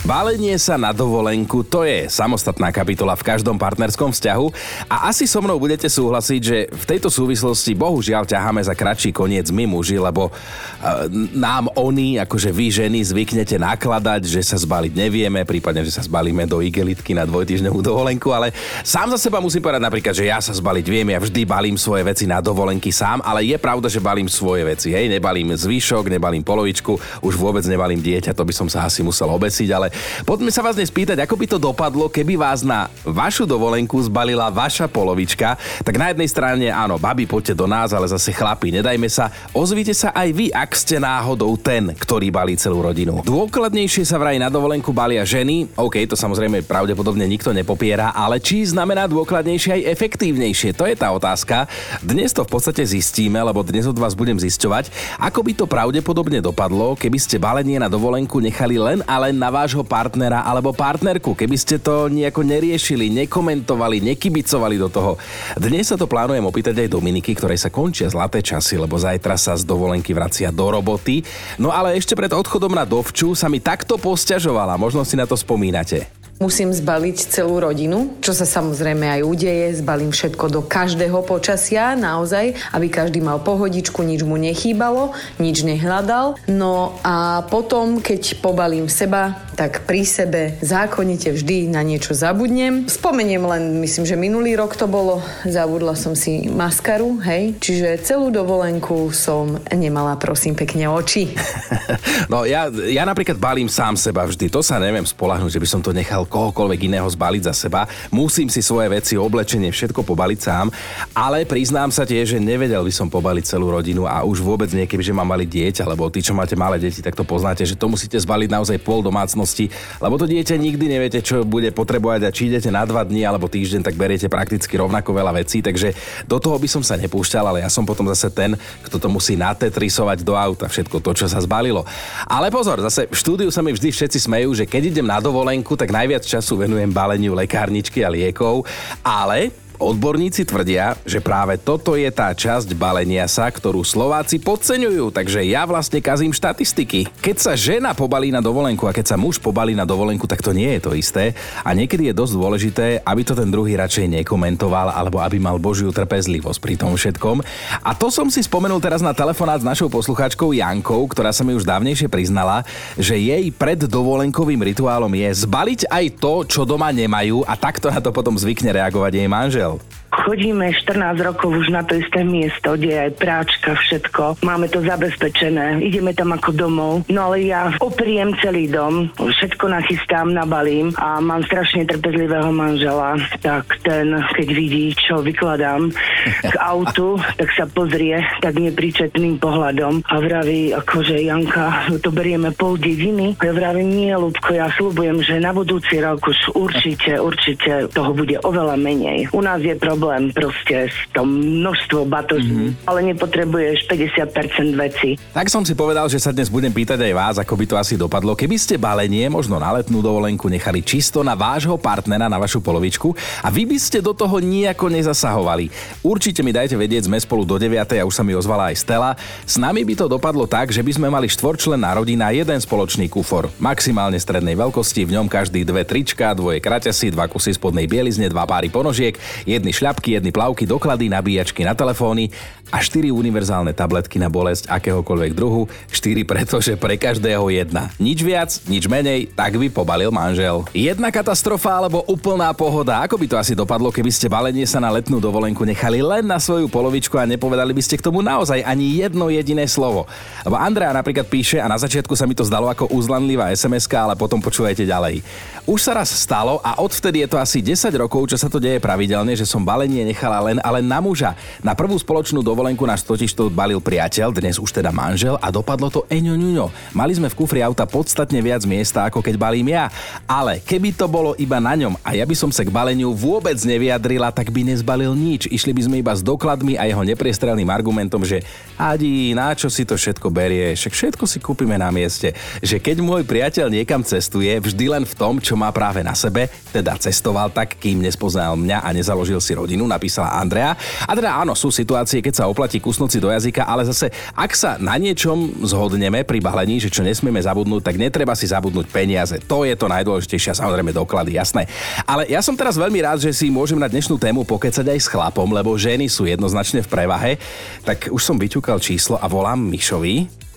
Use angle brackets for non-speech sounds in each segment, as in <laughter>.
Balenie sa na dovolenku, to je samostatná kapitola v každom partnerskom vzťahu. A asi so mnou budete súhlasiť, že v tejto súvislosti bohužiaľ ťaháme za kratší koniec my muži, lebo uh, nám oni, akože vy ženy, zvyknete nakladať, že sa zbaliť nevieme, prípadne, že sa zbalíme do igelitky na dvojtyžňovú dovolenku, ale sám za seba musím povedať napríklad, že ja sa zbaliť viem, ja vždy balím svoje veci na dovolenky sám, ale je pravda, že balím svoje veci, hej, nebalím zvyšok, nebalím polovičku, už vôbec nebalím dieťa, to by som sa asi musel obesiť, ale poďme sa vás dnes spýtať, ako by to dopadlo, keby vás na vašu dovolenku zbalila vaša polovička. Tak na jednej strane, áno, babi, poďte do nás, ale zase chlapi, nedajme sa. Ozvite sa aj vy, ak ste náhodou ten, ktorý balí celú rodinu. Dôkladnejšie sa vraj na dovolenku balia ženy. OK, to samozrejme pravdepodobne nikto nepopiera, ale či znamená dôkladnejšie aj efektívnejšie? To je tá otázka. Dnes to v podstate zistíme, lebo dnes od vás budem zisťovať, ako by to pravdepodobne dopadlo, keby ste balenie na dovolenku nechali len a len na vášho vášho partnera alebo partnerku, keby ste to nejako neriešili, nekomentovali, nekibicovali do toho. Dnes sa to plánujem opýtať aj Dominiky, ktorej sa končia zlaté časy, lebo zajtra sa z dovolenky vracia do roboty. No ale ešte pred odchodom na dovču sa mi takto posťažovala, možno si na to spomínate. Musím zbaliť celú rodinu, čo sa samozrejme aj udeje. Zbalím všetko do každého počasia, naozaj, aby každý mal pohodičku, nič mu nechýbalo, nič nehľadal. No a potom, keď pobalím seba, tak pri sebe zákonite vždy na niečo zabudnem. Spomeniem len, myslím, že minulý rok to bolo, zabudla som si maskaru, hej, čiže celú dovolenku som nemala, prosím, pekne oči. <laughs> No ja, ja napríklad balím sám seba vždy, to sa neviem spolahnuť, že by som to nechal kohokoľvek iného zbaliť za seba. Musím si svoje veci, oblečenie, všetko pobaliť sám, ale priznám sa tiež, že nevedel by som pobaliť celú rodinu a už vôbec niekedy, že mám mali dieťa, lebo tí, čo máte malé deti, tak to poznáte, že to musíte zbaliť naozaj pol domácnosti, lebo to dieťa nikdy neviete, čo bude potrebovať a či idete na dva dní alebo týždeň, tak beriete prakticky rovnako veľa vecí, takže do toho by som sa nepúšťal, ale ja som potom zase ten, kto to musí natetrisovať do auta, všetko to, čo sa zbalilo. Ale pozor, zase v štúdiu sa mi vždy všetci smejú, že keď idem na dovolenku, tak najviac viac času venujem baleniu lekárničky a liekov, ale Odborníci tvrdia, že práve toto je tá časť balenia sa, ktorú Slováci podceňujú, takže ja vlastne kazím štatistiky. Keď sa žena pobalí na dovolenku a keď sa muž pobalí na dovolenku, tak to nie je to isté a niekedy je dosť dôležité, aby to ten druhý radšej nekomentoval alebo aby mal božiu trpezlivosť pri tom všetkom. A to som si spomenul teraz na telefonát s našou poslucháčkou Jankou, ktorá sa mi už dávnejšie priznala, že jej pred dovolenkovým rituálom je zbaliť aj to, čo doma nemajú a takto na to potom zvykne reagovať jej manžel. child. Chodíme 14 rokov už na to isté miesto, kde je aj práčka, všetko. Máme to zabezpečené. Ideme tam ako domov. No ale ja opriem celý dom, všetko nachystám, nabalím a mám strašne trpezlivého manžela. Tak ten, keď vidí, čo vykladám k <laughs> autu, tak sa pozrie tak nepríčetným pohľadom a vraví, akože Janka, to berieme pol dediny. Ja vravím, nie, Lubko, ja slúbujem, že na budúci rok už určite, určite toho bude oveľa menej. U nás je problém problém proste s tom množstvo batoží, mm-hmm. ale nepotrebuješ 50% veci. Tak som si povedal, že sa dnes budem pýtať aj vás, ako by to asi dopadlo, keby ste balenie možno na letnú dovolenku nechali čisto na vášho partnera, na vašu polovičku a vy by ste do toho nejako nezasahovali. Určite mi dajte vedieť, sme spolu do 9. a už sa mi ozvala aj Stela. S nami by to dopadlo tak, že by sme mali štvorčlenná rodina, jeden spoločný kufor, maximálne strednej veľkosti, v ňom každý dve trička, dvoje kraťasy, dva kusy spodnej bielizne, dva páry ponožiek, jedny šľap šľapky, jedny plavky, doklady, nabíjačky na telefóny a 4 univerzálne tabletky na bolesť akéhokoľvek druhu. 4 pretože pre každého jedna. Nič viac, nič menej, tak by pobalil manžel. Jedna katastrofa alebo úplná pohoda. Ako by to asi dopadlo, keby ste balenie sa na letnú dovolenku nechali len na svoju polovičku a nepovedali by ste k tomu naozaj ani jedno jediné slovo. Lebo Andrea napríklad píše a na začiatku sa mi to zdalo ako uzlanlivá sms ale potom počúvajte ďalej. Už sa raz stalo a odvtedy je to asi 10 rokov, čo sa to deje pravidelne, že som bal balenie nechala len, ale na muža. Na prvú spoločnú dovolenku náš totiž to balil priateľ, dnes už teda manžel a dopadlo to eňo ňuňo. Mali sme v kufri auta podstatne viac miesta, ako keď balím ja. Ale keby to bolo iba na ňom a ja by som sa k baleniu vôbec nevyjadrila, tak by nezbalil nič. Išli by sme iba s dokladmi a jeho nepriestrelným argumentom, že Adi, na čo si to všetko berie, však všetko si kúpime na mieste. Že keď môj priateľ niekam cestuje, vždy len v tom, čo má práve na sebe, teda cestoval tak, kým nespoznal mňa a nezaložil si rodinu hodinu, napísala Andrea. A teda áno, sú situácie, keď sa oplatí kusnúť si do jazyka, ale zase, ak sa na niečom zhodneme pri balení, že čo nesmieme zabudnúť, tak netreba si zabudnúť peniaze. To je to najdôležitejšie, samozrejme doklady, jasné. Ale ja som teraz veľmi rád, že si môžem na dnešnú tému pokecať aj s chlapom, lebo ženy sú jednoznačne v prevahe. Tak už som vyťukal číslo a volám Mišovi.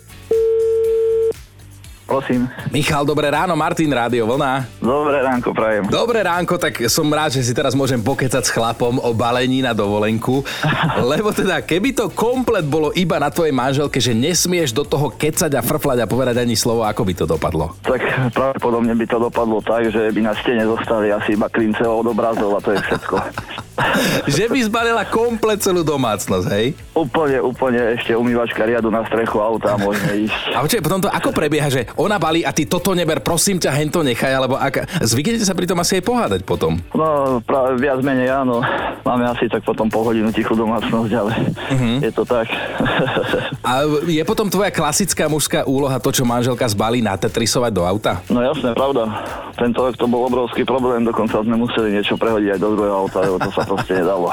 Prosím. Michal, dobré ráno, Martin, Rádio Vlna. Dobré ránko, prajem. Dobré ránko, tak som rád, že si teraz môžem pokecať s chlapom o balení na dovolenku. <laughs> Lebo teda, keby to komplet bolo iba na tvojej manželke, že nesmieš do toho kecať a frflať a povedať ani slovo, ako by to dopadlo? Tak pravdepodobne by to dopadlo tak, že by na stene zostali asi iba klince od obrazov a to je všetko. <laughs> <laughs> že by zbalila komplet celú domácnosť, hej? Úplne, úplne ešte umývačka riadu na strechu auta môžeme <laughs> ísť. A počkaj, potom to ako prebieha, že ona balí a ty toto neber, prosím ťa, hento nechaj, alebo ak... Zvyknete sa pri tom asi aj pohádať potom? No, práve viac menej áno. Máme asi tak potom pol hodinu tichú domácnosť, ale uh-huh. je to tak. a je potom tvoja klasická mužská úloha to, čo manželka zbalí natetrisovať do auta? No jasné, pravda. Tento rok to bol obrovský problém, dokonca sme museli niečo prehodiť aj do druhého auta, lebo to sa proste nedalo.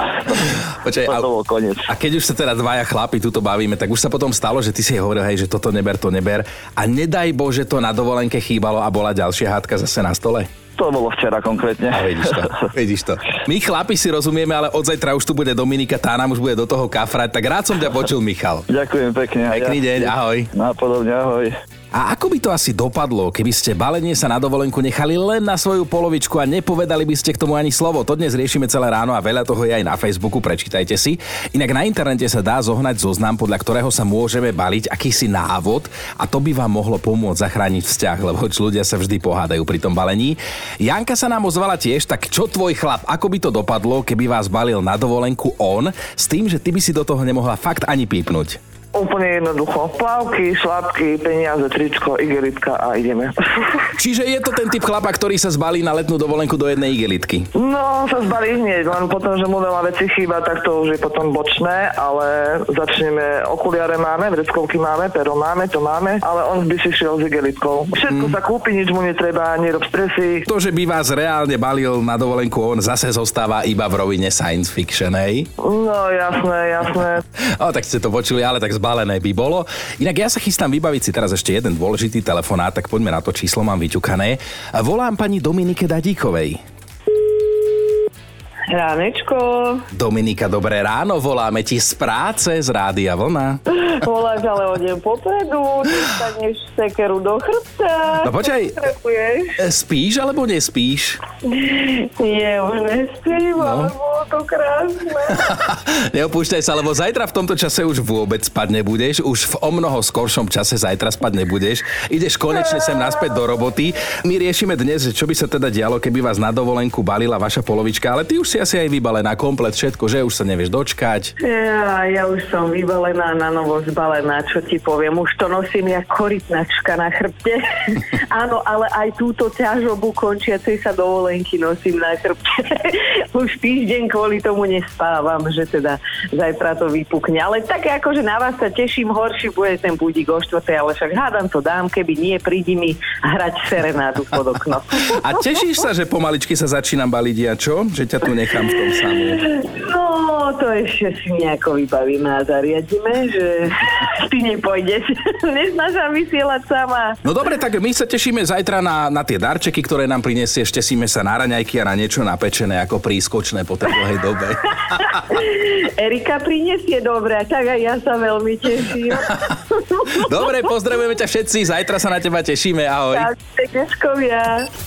Počkej, a, to bol koniec. a keď už sa teda dvaja chlapi tuto bavíme, tak už sa potom stalo, že ty si hovoril, hej, že toto neber, to neber. A nedaj Bože, to na dovolenke chýbalo a bola ďalšia hádka zase na stole? To bolo včera konkrétne. A vidíš to, vidíš to. My chlapi si rozumieme, ale od zajtra už tu bude Dominika, tá nám už bude do toho kafrať, tak rád som ťa počul, Michal. Ďakujem pekne. Pekný ja. deň, ahoj. Napodobne, ahoj. A ako by to asi dopadlo, keby ste balenie sa na dovolenku nechali len na svoju polovičku a nepovedali by ste k tomu ani slovo? To dnes riešime celé ráno a veľa toho je aj na Facebooku, prečítajte si. Inak na internete sa dá zohnať zoznam, podľa ktorého sa môžeme baliť, akýsi návod a to by vám mohlo pomôcť zachrániť vzťah, lebo ľudia sa vždy pohádajú pri tom balení. Janka sa nám ozvala tiež, tak čo tvoj chlap, ako by to dopadlo, keby vás balil na dovolenku on, s tým, že ty by si do toho nemohla fakt ani pípnuť? Úplne jednoducho. Plavky, šlapky, peniaze, tričko, igelitka a ideme. <laughs> Čiže je to ten typ chlapa, ktorý sa zbalí na letnú dovolenku do jednej igelitky? No, sa zbalí hneď, len potom, že mu veľa vecí chýba, tak to už je potom bočné, ale začneme, okuliare máme, vreckovky máme, pero máme, to máme, ale on by si šiel s igelitkou. Všetko mm. sa kúpi, nič mu netreba, nerob stresy. To, že by vás reálne balil na dovolenku, on zase zostáva iba v rovine science fiction, hej? No, jasné, jasné. <laughs> o, tak ste to počuli, ale tak zbalené by bolo. Inak ja sa chystám vybaviť si teraz ešte jeden dôležitý telefonát, tak poďme na to číslo, mám vyťukané. Volám pani Dominike Dadíkovej. Ránečko. Dominika, dobré ráno, voláme ti z práce z Rádia Vlna. <laughs> Voláš ale o deň popredu, dostaneš sekeru do chrbta. No počkaj, spíš alebo nespíš? Nie, už nespím, no. ale bolo to krásne. <laughs> Neopúšťaj sa, lebo zajtra v tomto čase už vôbec spať nebudeš, už v o mnoho skoršom čase zajtra spať nebudeš. Ideš konečne sem naspäť do roboty. My riešime dnes, čo by sa teda dialo, keby vás na dovolenku balila vaša polovička, ale ty už si asi aj vybalená komplet všetko, že už sa nevieš dočkať. Ja, ja už som vybalená na novo zbalená, čo ti poviem. Už to nosím jak korytnačka na chrbte. <laughs> Áno, ale aj túto ťažobu končiacej sa dovolenky nosím na chrbte. <laughs> už týždeň kvôli tomu nespávam, že teda zajtra to vypukne. Ale tak že na vás sa teším, horší bude ten budík o štvrtej, ale však hádam to dám, keby nie, prídi mi hrať serenádu pod okno. <laughs> A tešíš sa, že pomaličky sa začínam baliť ja čo? Že ťa tu nech nechám v tom samú. No, to ešte si nejako vybavíme a zariadíme, že <laughs> ty nepôjdeš. <laughs> Neznáš sa vysielať sama. No dobre, tak my sa tešíme zajtra na, na tie darčeky, ktoré nám prinesieš. Tešíme sa na raňajky a na niečo napečené ako prískočné po tej dlhej dobe. <laughs> Erika prinesie dobre, tak aj ja sa veľmi teším. <laughs> dobre, pozdravujeme ťa všetci. Zajtra sa na teba tešíme. Ahoj.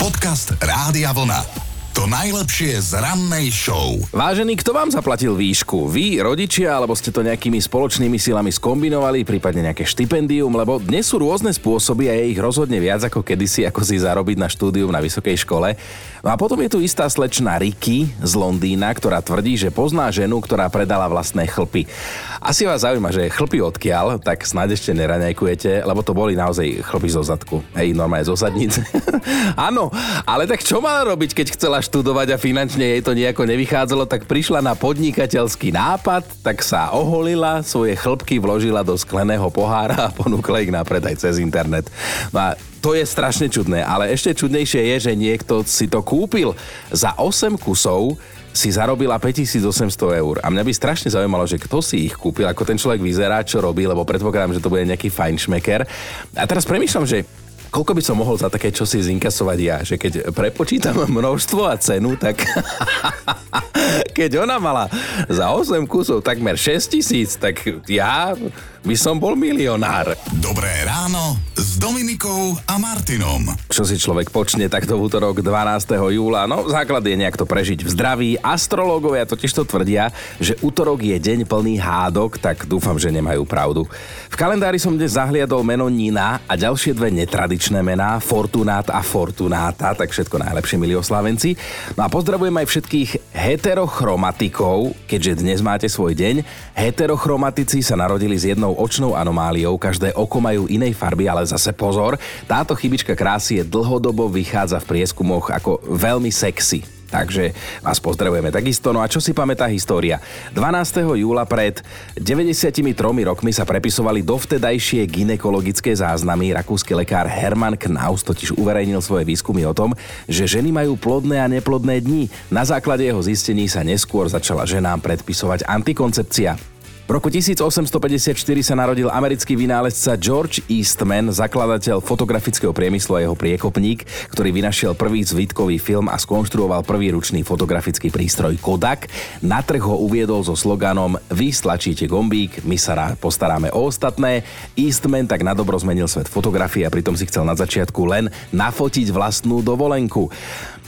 Podcast Rádia Vlna. To najlepšie z rannej show. Vážený, kto vám zaplatil výšku? Vy, rodičia, alebo ste to nejakými spoločnými silami skombinovali, prípadne nejaké štipendium, lebo dnes sú rôzne spôsoby a je ich rozhodne viac ako kedysi, ako si zarobiť na štúdium na vysokej škole. No a potom je tu istá slečna Ricky z Londýna, ktorá tvrdí, že pozná ženu, ktorá predala vlastné chlpy. Asi vás zaujíma, že chlpy odkiaľ, tak snáď ešte neraňajkujete, lebo to boli naozaj chlpy zo zadku. Hej, normálne zo zadnice. <laughs> Áno, ale tak čo mala robiť, keď chcela študovať a finančne jej to nejako nevychádzalo, tak prišla na podnikateľský nápad, tak sa oholila, svoje chlpky vložila do skleného pohára a ponúkla ich na predaj cez internet. No a to je strašne čudné, ale ešte čudnejšie je, že niekto si to kúpil za 8 kusov si zarobila 5800 eur. A mňa by strašne zaujímalo, že kto si ich kúpil, ako ten človek vyzerá, čo robí, lebo predpokladám, že to bude nejaký fajnšmeker. A teraz premýšľam, že koľko by som mohol za také čosi zinkasovať ja, že keď prepočítam <laughs> množstvo a cenu, tak <laughs> keď ona mala za 8 kusov takmer 6 tisíc, tak ja by som bol milionár. Dobré ráno s Dominikou a Martinom. Čo si človek počne takto v útorok 12. júla? No, základ je nejak to prežiť v zdraví. Astrológovia totiž to tvrdia, že útorok je deň plný hádok, tak dúfam, že nemajú pravdu. V kalendári som dnes zahliadol meno Nina a ďalšie dve netradičné mená, Fortunát a Fortunáta, tak všetko najlepšie, milí oslávenci. No a pozdravujem aj všetkých heterochromatikov, keďže dnes máte svoj deň. Heterochromatici sa narodili s jednou očnou anomáliou, každé oko majú inej farby, ale zase pozor, táto chybička krásy je dlhodobo vychádza v prieskumoch ako veľmi sexy. Takže vás pozdravujeme takisto. No a čo si pamätá história? 12. júla pred 93 rokmi sa prepisovali dovtedajšie ginekologické záznamy. Rakúsky lekár Hermann Knaus totiž uverejnil svoje výskumy o tom, že ženy majú plodné a neplodné dni. Na základe jeho zistení sa neskôr začala ženám predpisovať antikoncepcia. V roku 1854 sa narodil americký vynálezca George Eastman, zakladateľ fotografického priemyslu a jeho priekopník, ktorý vynašiel prvý zvitkový film a skonštruoval prvý ručný fotografický prístroj Kodak. Na trh ho uviedol so sloganom Vy stlačíte gombík, my sa postaráme o ostatné. Eastman tak nadobro zmenil svet fotografie a pritom si chcel na začiatku len nafotiť vlastnú dovolenku.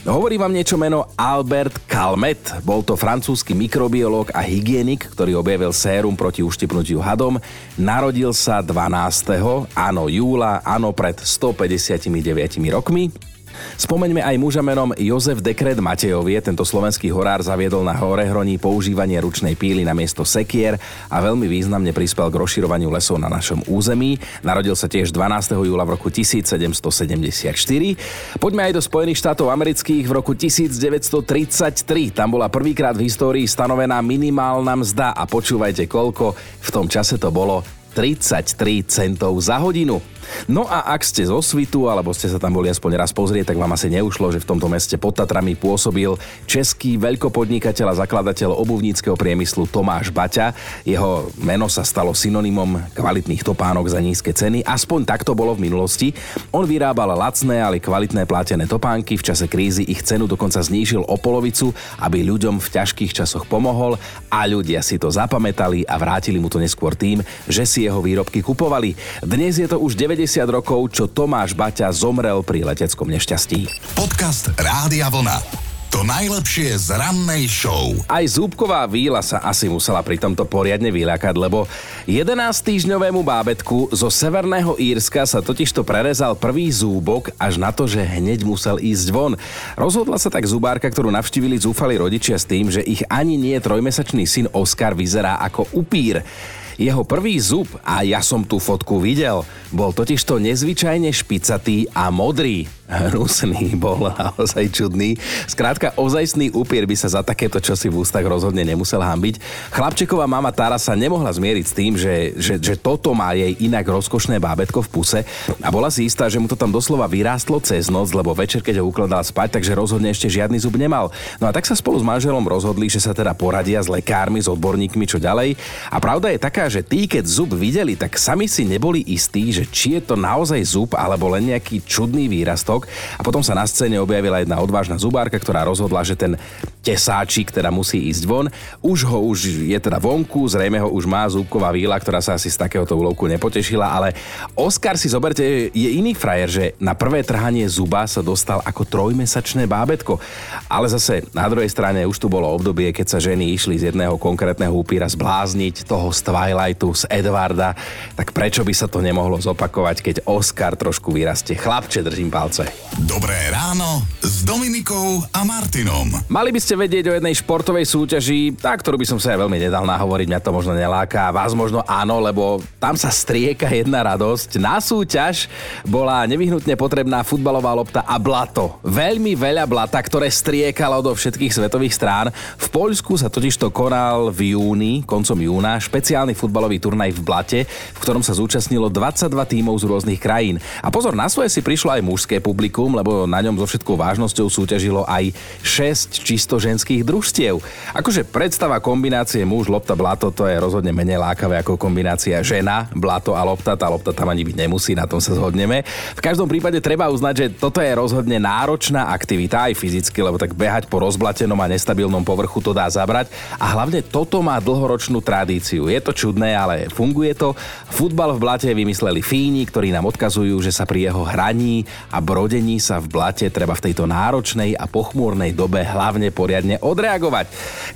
Hovorí vám niečo meno Albert Calmet. Bol to francúzsky mikrobiológ a hygienik, ktorý objavil sérum proti uštipnutiu hadom. Narodil sa 12. áno júla, áno pred 159 rokmi. Spomeňme aj muža menom Jozef Dekret Matejovie. Tento slovenský horár zaviedol na Horehroní používanie ručnej píly na miesto sekier a veľmi významne prispel k rozširovaniu lesov na našom území. Narodil sa tiež 12. júla v roku 1774. Poďme aj do Spojených štátov amerických v roku 1933. Tam bola prvýkrát v histórii stanovená minimálna mzda a počúvajte koľko, v tom čase to bolo 33 centov za hodinu. No a ak ste zo Svitu, alebo ste sa tam boli aspoň raz pozrieť, tak vám asi neušlo, že v tomto meste pod Tatrami pôsobil český veľkopodnikateľ a zakladateľ obuvníckého priemyslu Tomáš Baťa. Jeho meno sa stalo synonymom kvalitných topánok za nízke ceny, aspoň tak to bolo v minulosti. On vyrábal lacné, ale kvalitné plátené topánky, v čase krízy ich cenu dokonca znížil o polovicu, aby ľuďom v ťažkých časoch pomohol a ľudia si to zapamätali a vrátili mu to neskôr tým, že si jeho výrobky kupovali. Dnes je to už 9 90 rokov, čo Tomáš Baťa zomrel pri leteckom nešťastí. Podcast Rádia Vlna. To najlepšie z rannej show. Aj zúbková víla sa asi musela pri tomto poriadne vyľakať, lebo 11-týždňovému bábetku zo Severného Írska sa totižto prerezal prvý zúbok až na to, že hneď musel ísť von. Rozhodla sa tak zubárka, ktorú navštívili zúfali rodičia s tým, že ich ani nie trojmesačný syn Oskar vyzerá ako upír. Jeho prvý zub, a ja som tú fotku videl, bol totižto nezvyčajne špicatý a modrý hnusný, bol naozaj čudný. Skrátka, ozajstný upier by sa za takéto čosi v ústach rozhodne nemusel hambiť. Chlapčeková mama Tara sa nemohla zmieriť s tým, že, že, že toto má jej inak rozkošné bábetko v puse a bola si istá, že mu to tam doslova vyrástlo cez noc, lebo večer, keď ho ukladal spať, takže rozhodne ešte žiadny zub nemal. No a tak sa spolu s manželom rozhodli, že sa teda poradia s lekármi, s odborníkmi, čo ďalej. A pravda je taká, že tí, keď zub videli, tak sami si neboli istí, že či je to naozaj zub alebo len nejaký čudný výrastok rok a potom sa na scéne objavila jedna odvážna zubárka, ktorá rozhodla, že ten tesáčik teda musí ísť von. Už ho už je teda vonku, zrejme ho už má zúbková víla, ktorá sa asi z takéhoto úlovku nepotešila, ale Oscar si zoberte, je iný frajer, že na prvé trhanie zuba sa dostal ako trojmesačné bábetko. Ale zase na druhej strane už tu bolo obdobie, keď sa ženy išli z jedného konkrétneho upíra zblázniť, toho z Twilightu, z Edvarda, tak prečo by sa to nemohlo zopakovať, keď Oscar trošku vyrastie? Chlapče, držím palce. Dobré ráno s Dominikou a Martinom. Mali by ste vedieť o jednej športovej súťaži, tá, ktorú by som sa aj veľmi nedal nahovoriť, mňa to možno neláka, vás možno áno, lebo tam sa strieka jedna radosť. Na súťaž bola nevyhnutne potrebná futbalová lopta a blato. Veľmi veľa blata, ktoré striekalo do všetkých svetových strán. V Poľsku sa totižto konal v júni, koncom júna, špeciálny futbalový turnaj v blate, v ktorom sa zúčastnilo 22 tímov z rôznych krajín. A pozor, na svoje si prišlo aj mužské publikum, lebo na ňom so všetkou vážnosťou súťažilo aj 6 čisto ženských družstiev. Akože predstava kombinácie muž, lopta, blato, to je rozhodne menej lákavé ako kombinácia žena, blato a lopta. Tá lopta tam ani byť nemusí, na tom sa zhodneme. V každom prípade treba uznať, že toto je rozhodne náročná aktivita aj fyzicky, lebo tak behať po rozblatenom a nestabilnom povrchu to dá zabrať. A hlavne toto má dlhoročnú tradíciu. Je to čudné, ale funguje to. Futbal v blate vymysleli Fíni, ktorí nám odkazujú, že sa pri jeho hraní a brodení sa v blate treba v tejto náročnej a pochmúrnej dobe hlavne poriadne odreagovať.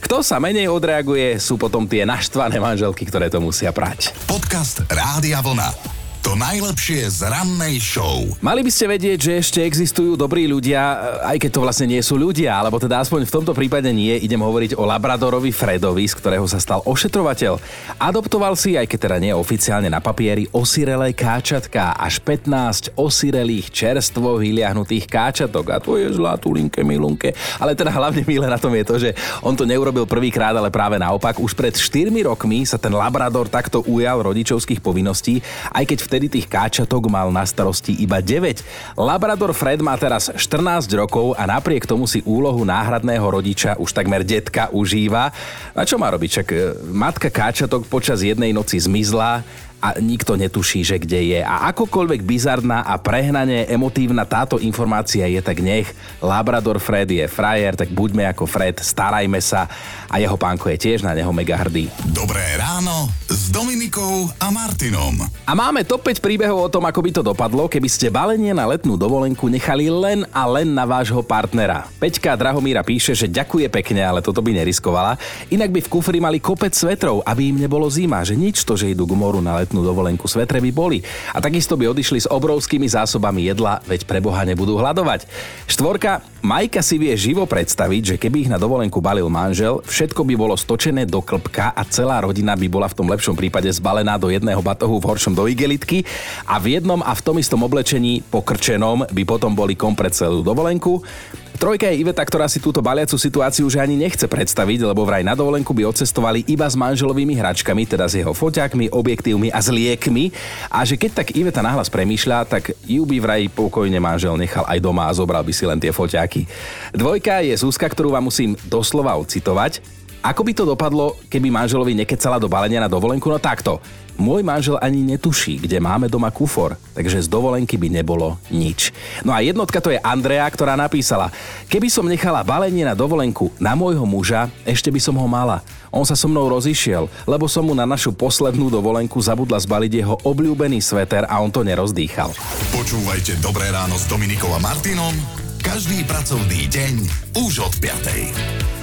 Kto sa menej odreaguje, sú potom tie naštvané manželky, ktoré to musia prať. Podcast Rádia Vlna. To najlepšie z rannej show. Mali by ste vedieť, že ešte existujú dobrí ľudia, aj keď to vlastne nie sú ľudia, alebo teda aspoň v tomto prípade nie. Idem hovoriť o Labradorovi Fredovi, z ktorého sa stal ošetrovateľ. Adoptoval si, aj keď teda nie oficiálne na papieri, osirelé káčatka, až 15 osirelých čerstvo vyliahnutých káčatok. A to je zlatúlinke, milunke. Ale teda hlavne milé na tom je to, že on to neurobil prvýkrát, ale práve naopak. Už pred 4 rokmi sa ten Labrador takto ujal rodičovských povinností, aj keď vtedy tých káčatok mal na starosti iba 9. Labrador Fred má teraz 14 rokov a napriek tomu si úlohu náhradného rodiča už takmer detka užíva. A čo má robiť? Čak e, matka káčatok počas jednej noci zmizla, a nikto netuší, že kde je. A akokoľvek bizarná a prehnane emotívna táto informácia je, tak nech Labrador Fred je frajer, tak buďme ako Fred, starajme sa a jeho pánko je tiež na neho mega hrdý. Dobré ráno s Dominikou a Martinom. A máme top 5 príbehov o tom, ako by to dopadlo, keby ste balenie na letnú dovolenku nechali len a len na vášho partnera. Peťka Drahomíra píše, že ďakuje pekne, ale toto by neriskovala. Inak by v kufri mali kopec svetrov, aby im nebolo zima, že nič to, že idú k moru na let letnú dovolenku svetre by boli. A takisto by odišli s obrovskými zásobami jedla, veď pre Boha nebudú hľadovať. Štvorka, Majka si vie živo predstaviť, že keby ich na dovolenku balil manžel, všetko by bolo stočené do klbka a celá rodina by bola v tom lepšom prípade zbalená do jedného batohu, v horšom do igelitky a v jednom a v tom istom oblečení pokrčenom by potom boli komplet celú dovolenku. Trojka je Iveta, ktorá si túto baliacu situáciu už ani nechce predstaviť, lebo vraj na dovolenku by odcestovali iba s manželovými hračkami, teda s jeho foťákmi, objektívmi s liekmi. A že keď tak Iveta nahlas premýšľa, tak ju by vraj pokojne manžel nechal aj doma a zobral by si len tie foťáky. Dvojka je Zuzka, ktorú vám musím doslova ocitovať. Ako by to dopadlo, keby manželovi nekecala do balenia na dovolenku? No takto. Môj manžel ani netuší, kde máme doma kufor, takže z dovolenky by nebolo nič. No a jednotka to je Andrea, ktorá napísala, keby som nechala balenie na dovolenku na môjho muža, ešte by som ho mala. On sa so mnou rozišiel, lebo som mu na našu poslednú dovolenku zabudla zbaliť jeho obľúbený sveter a on to nerozdýchal. Počúvajte Dobré ráno s Dominikom a Martinom každý pracovný deň už od 5.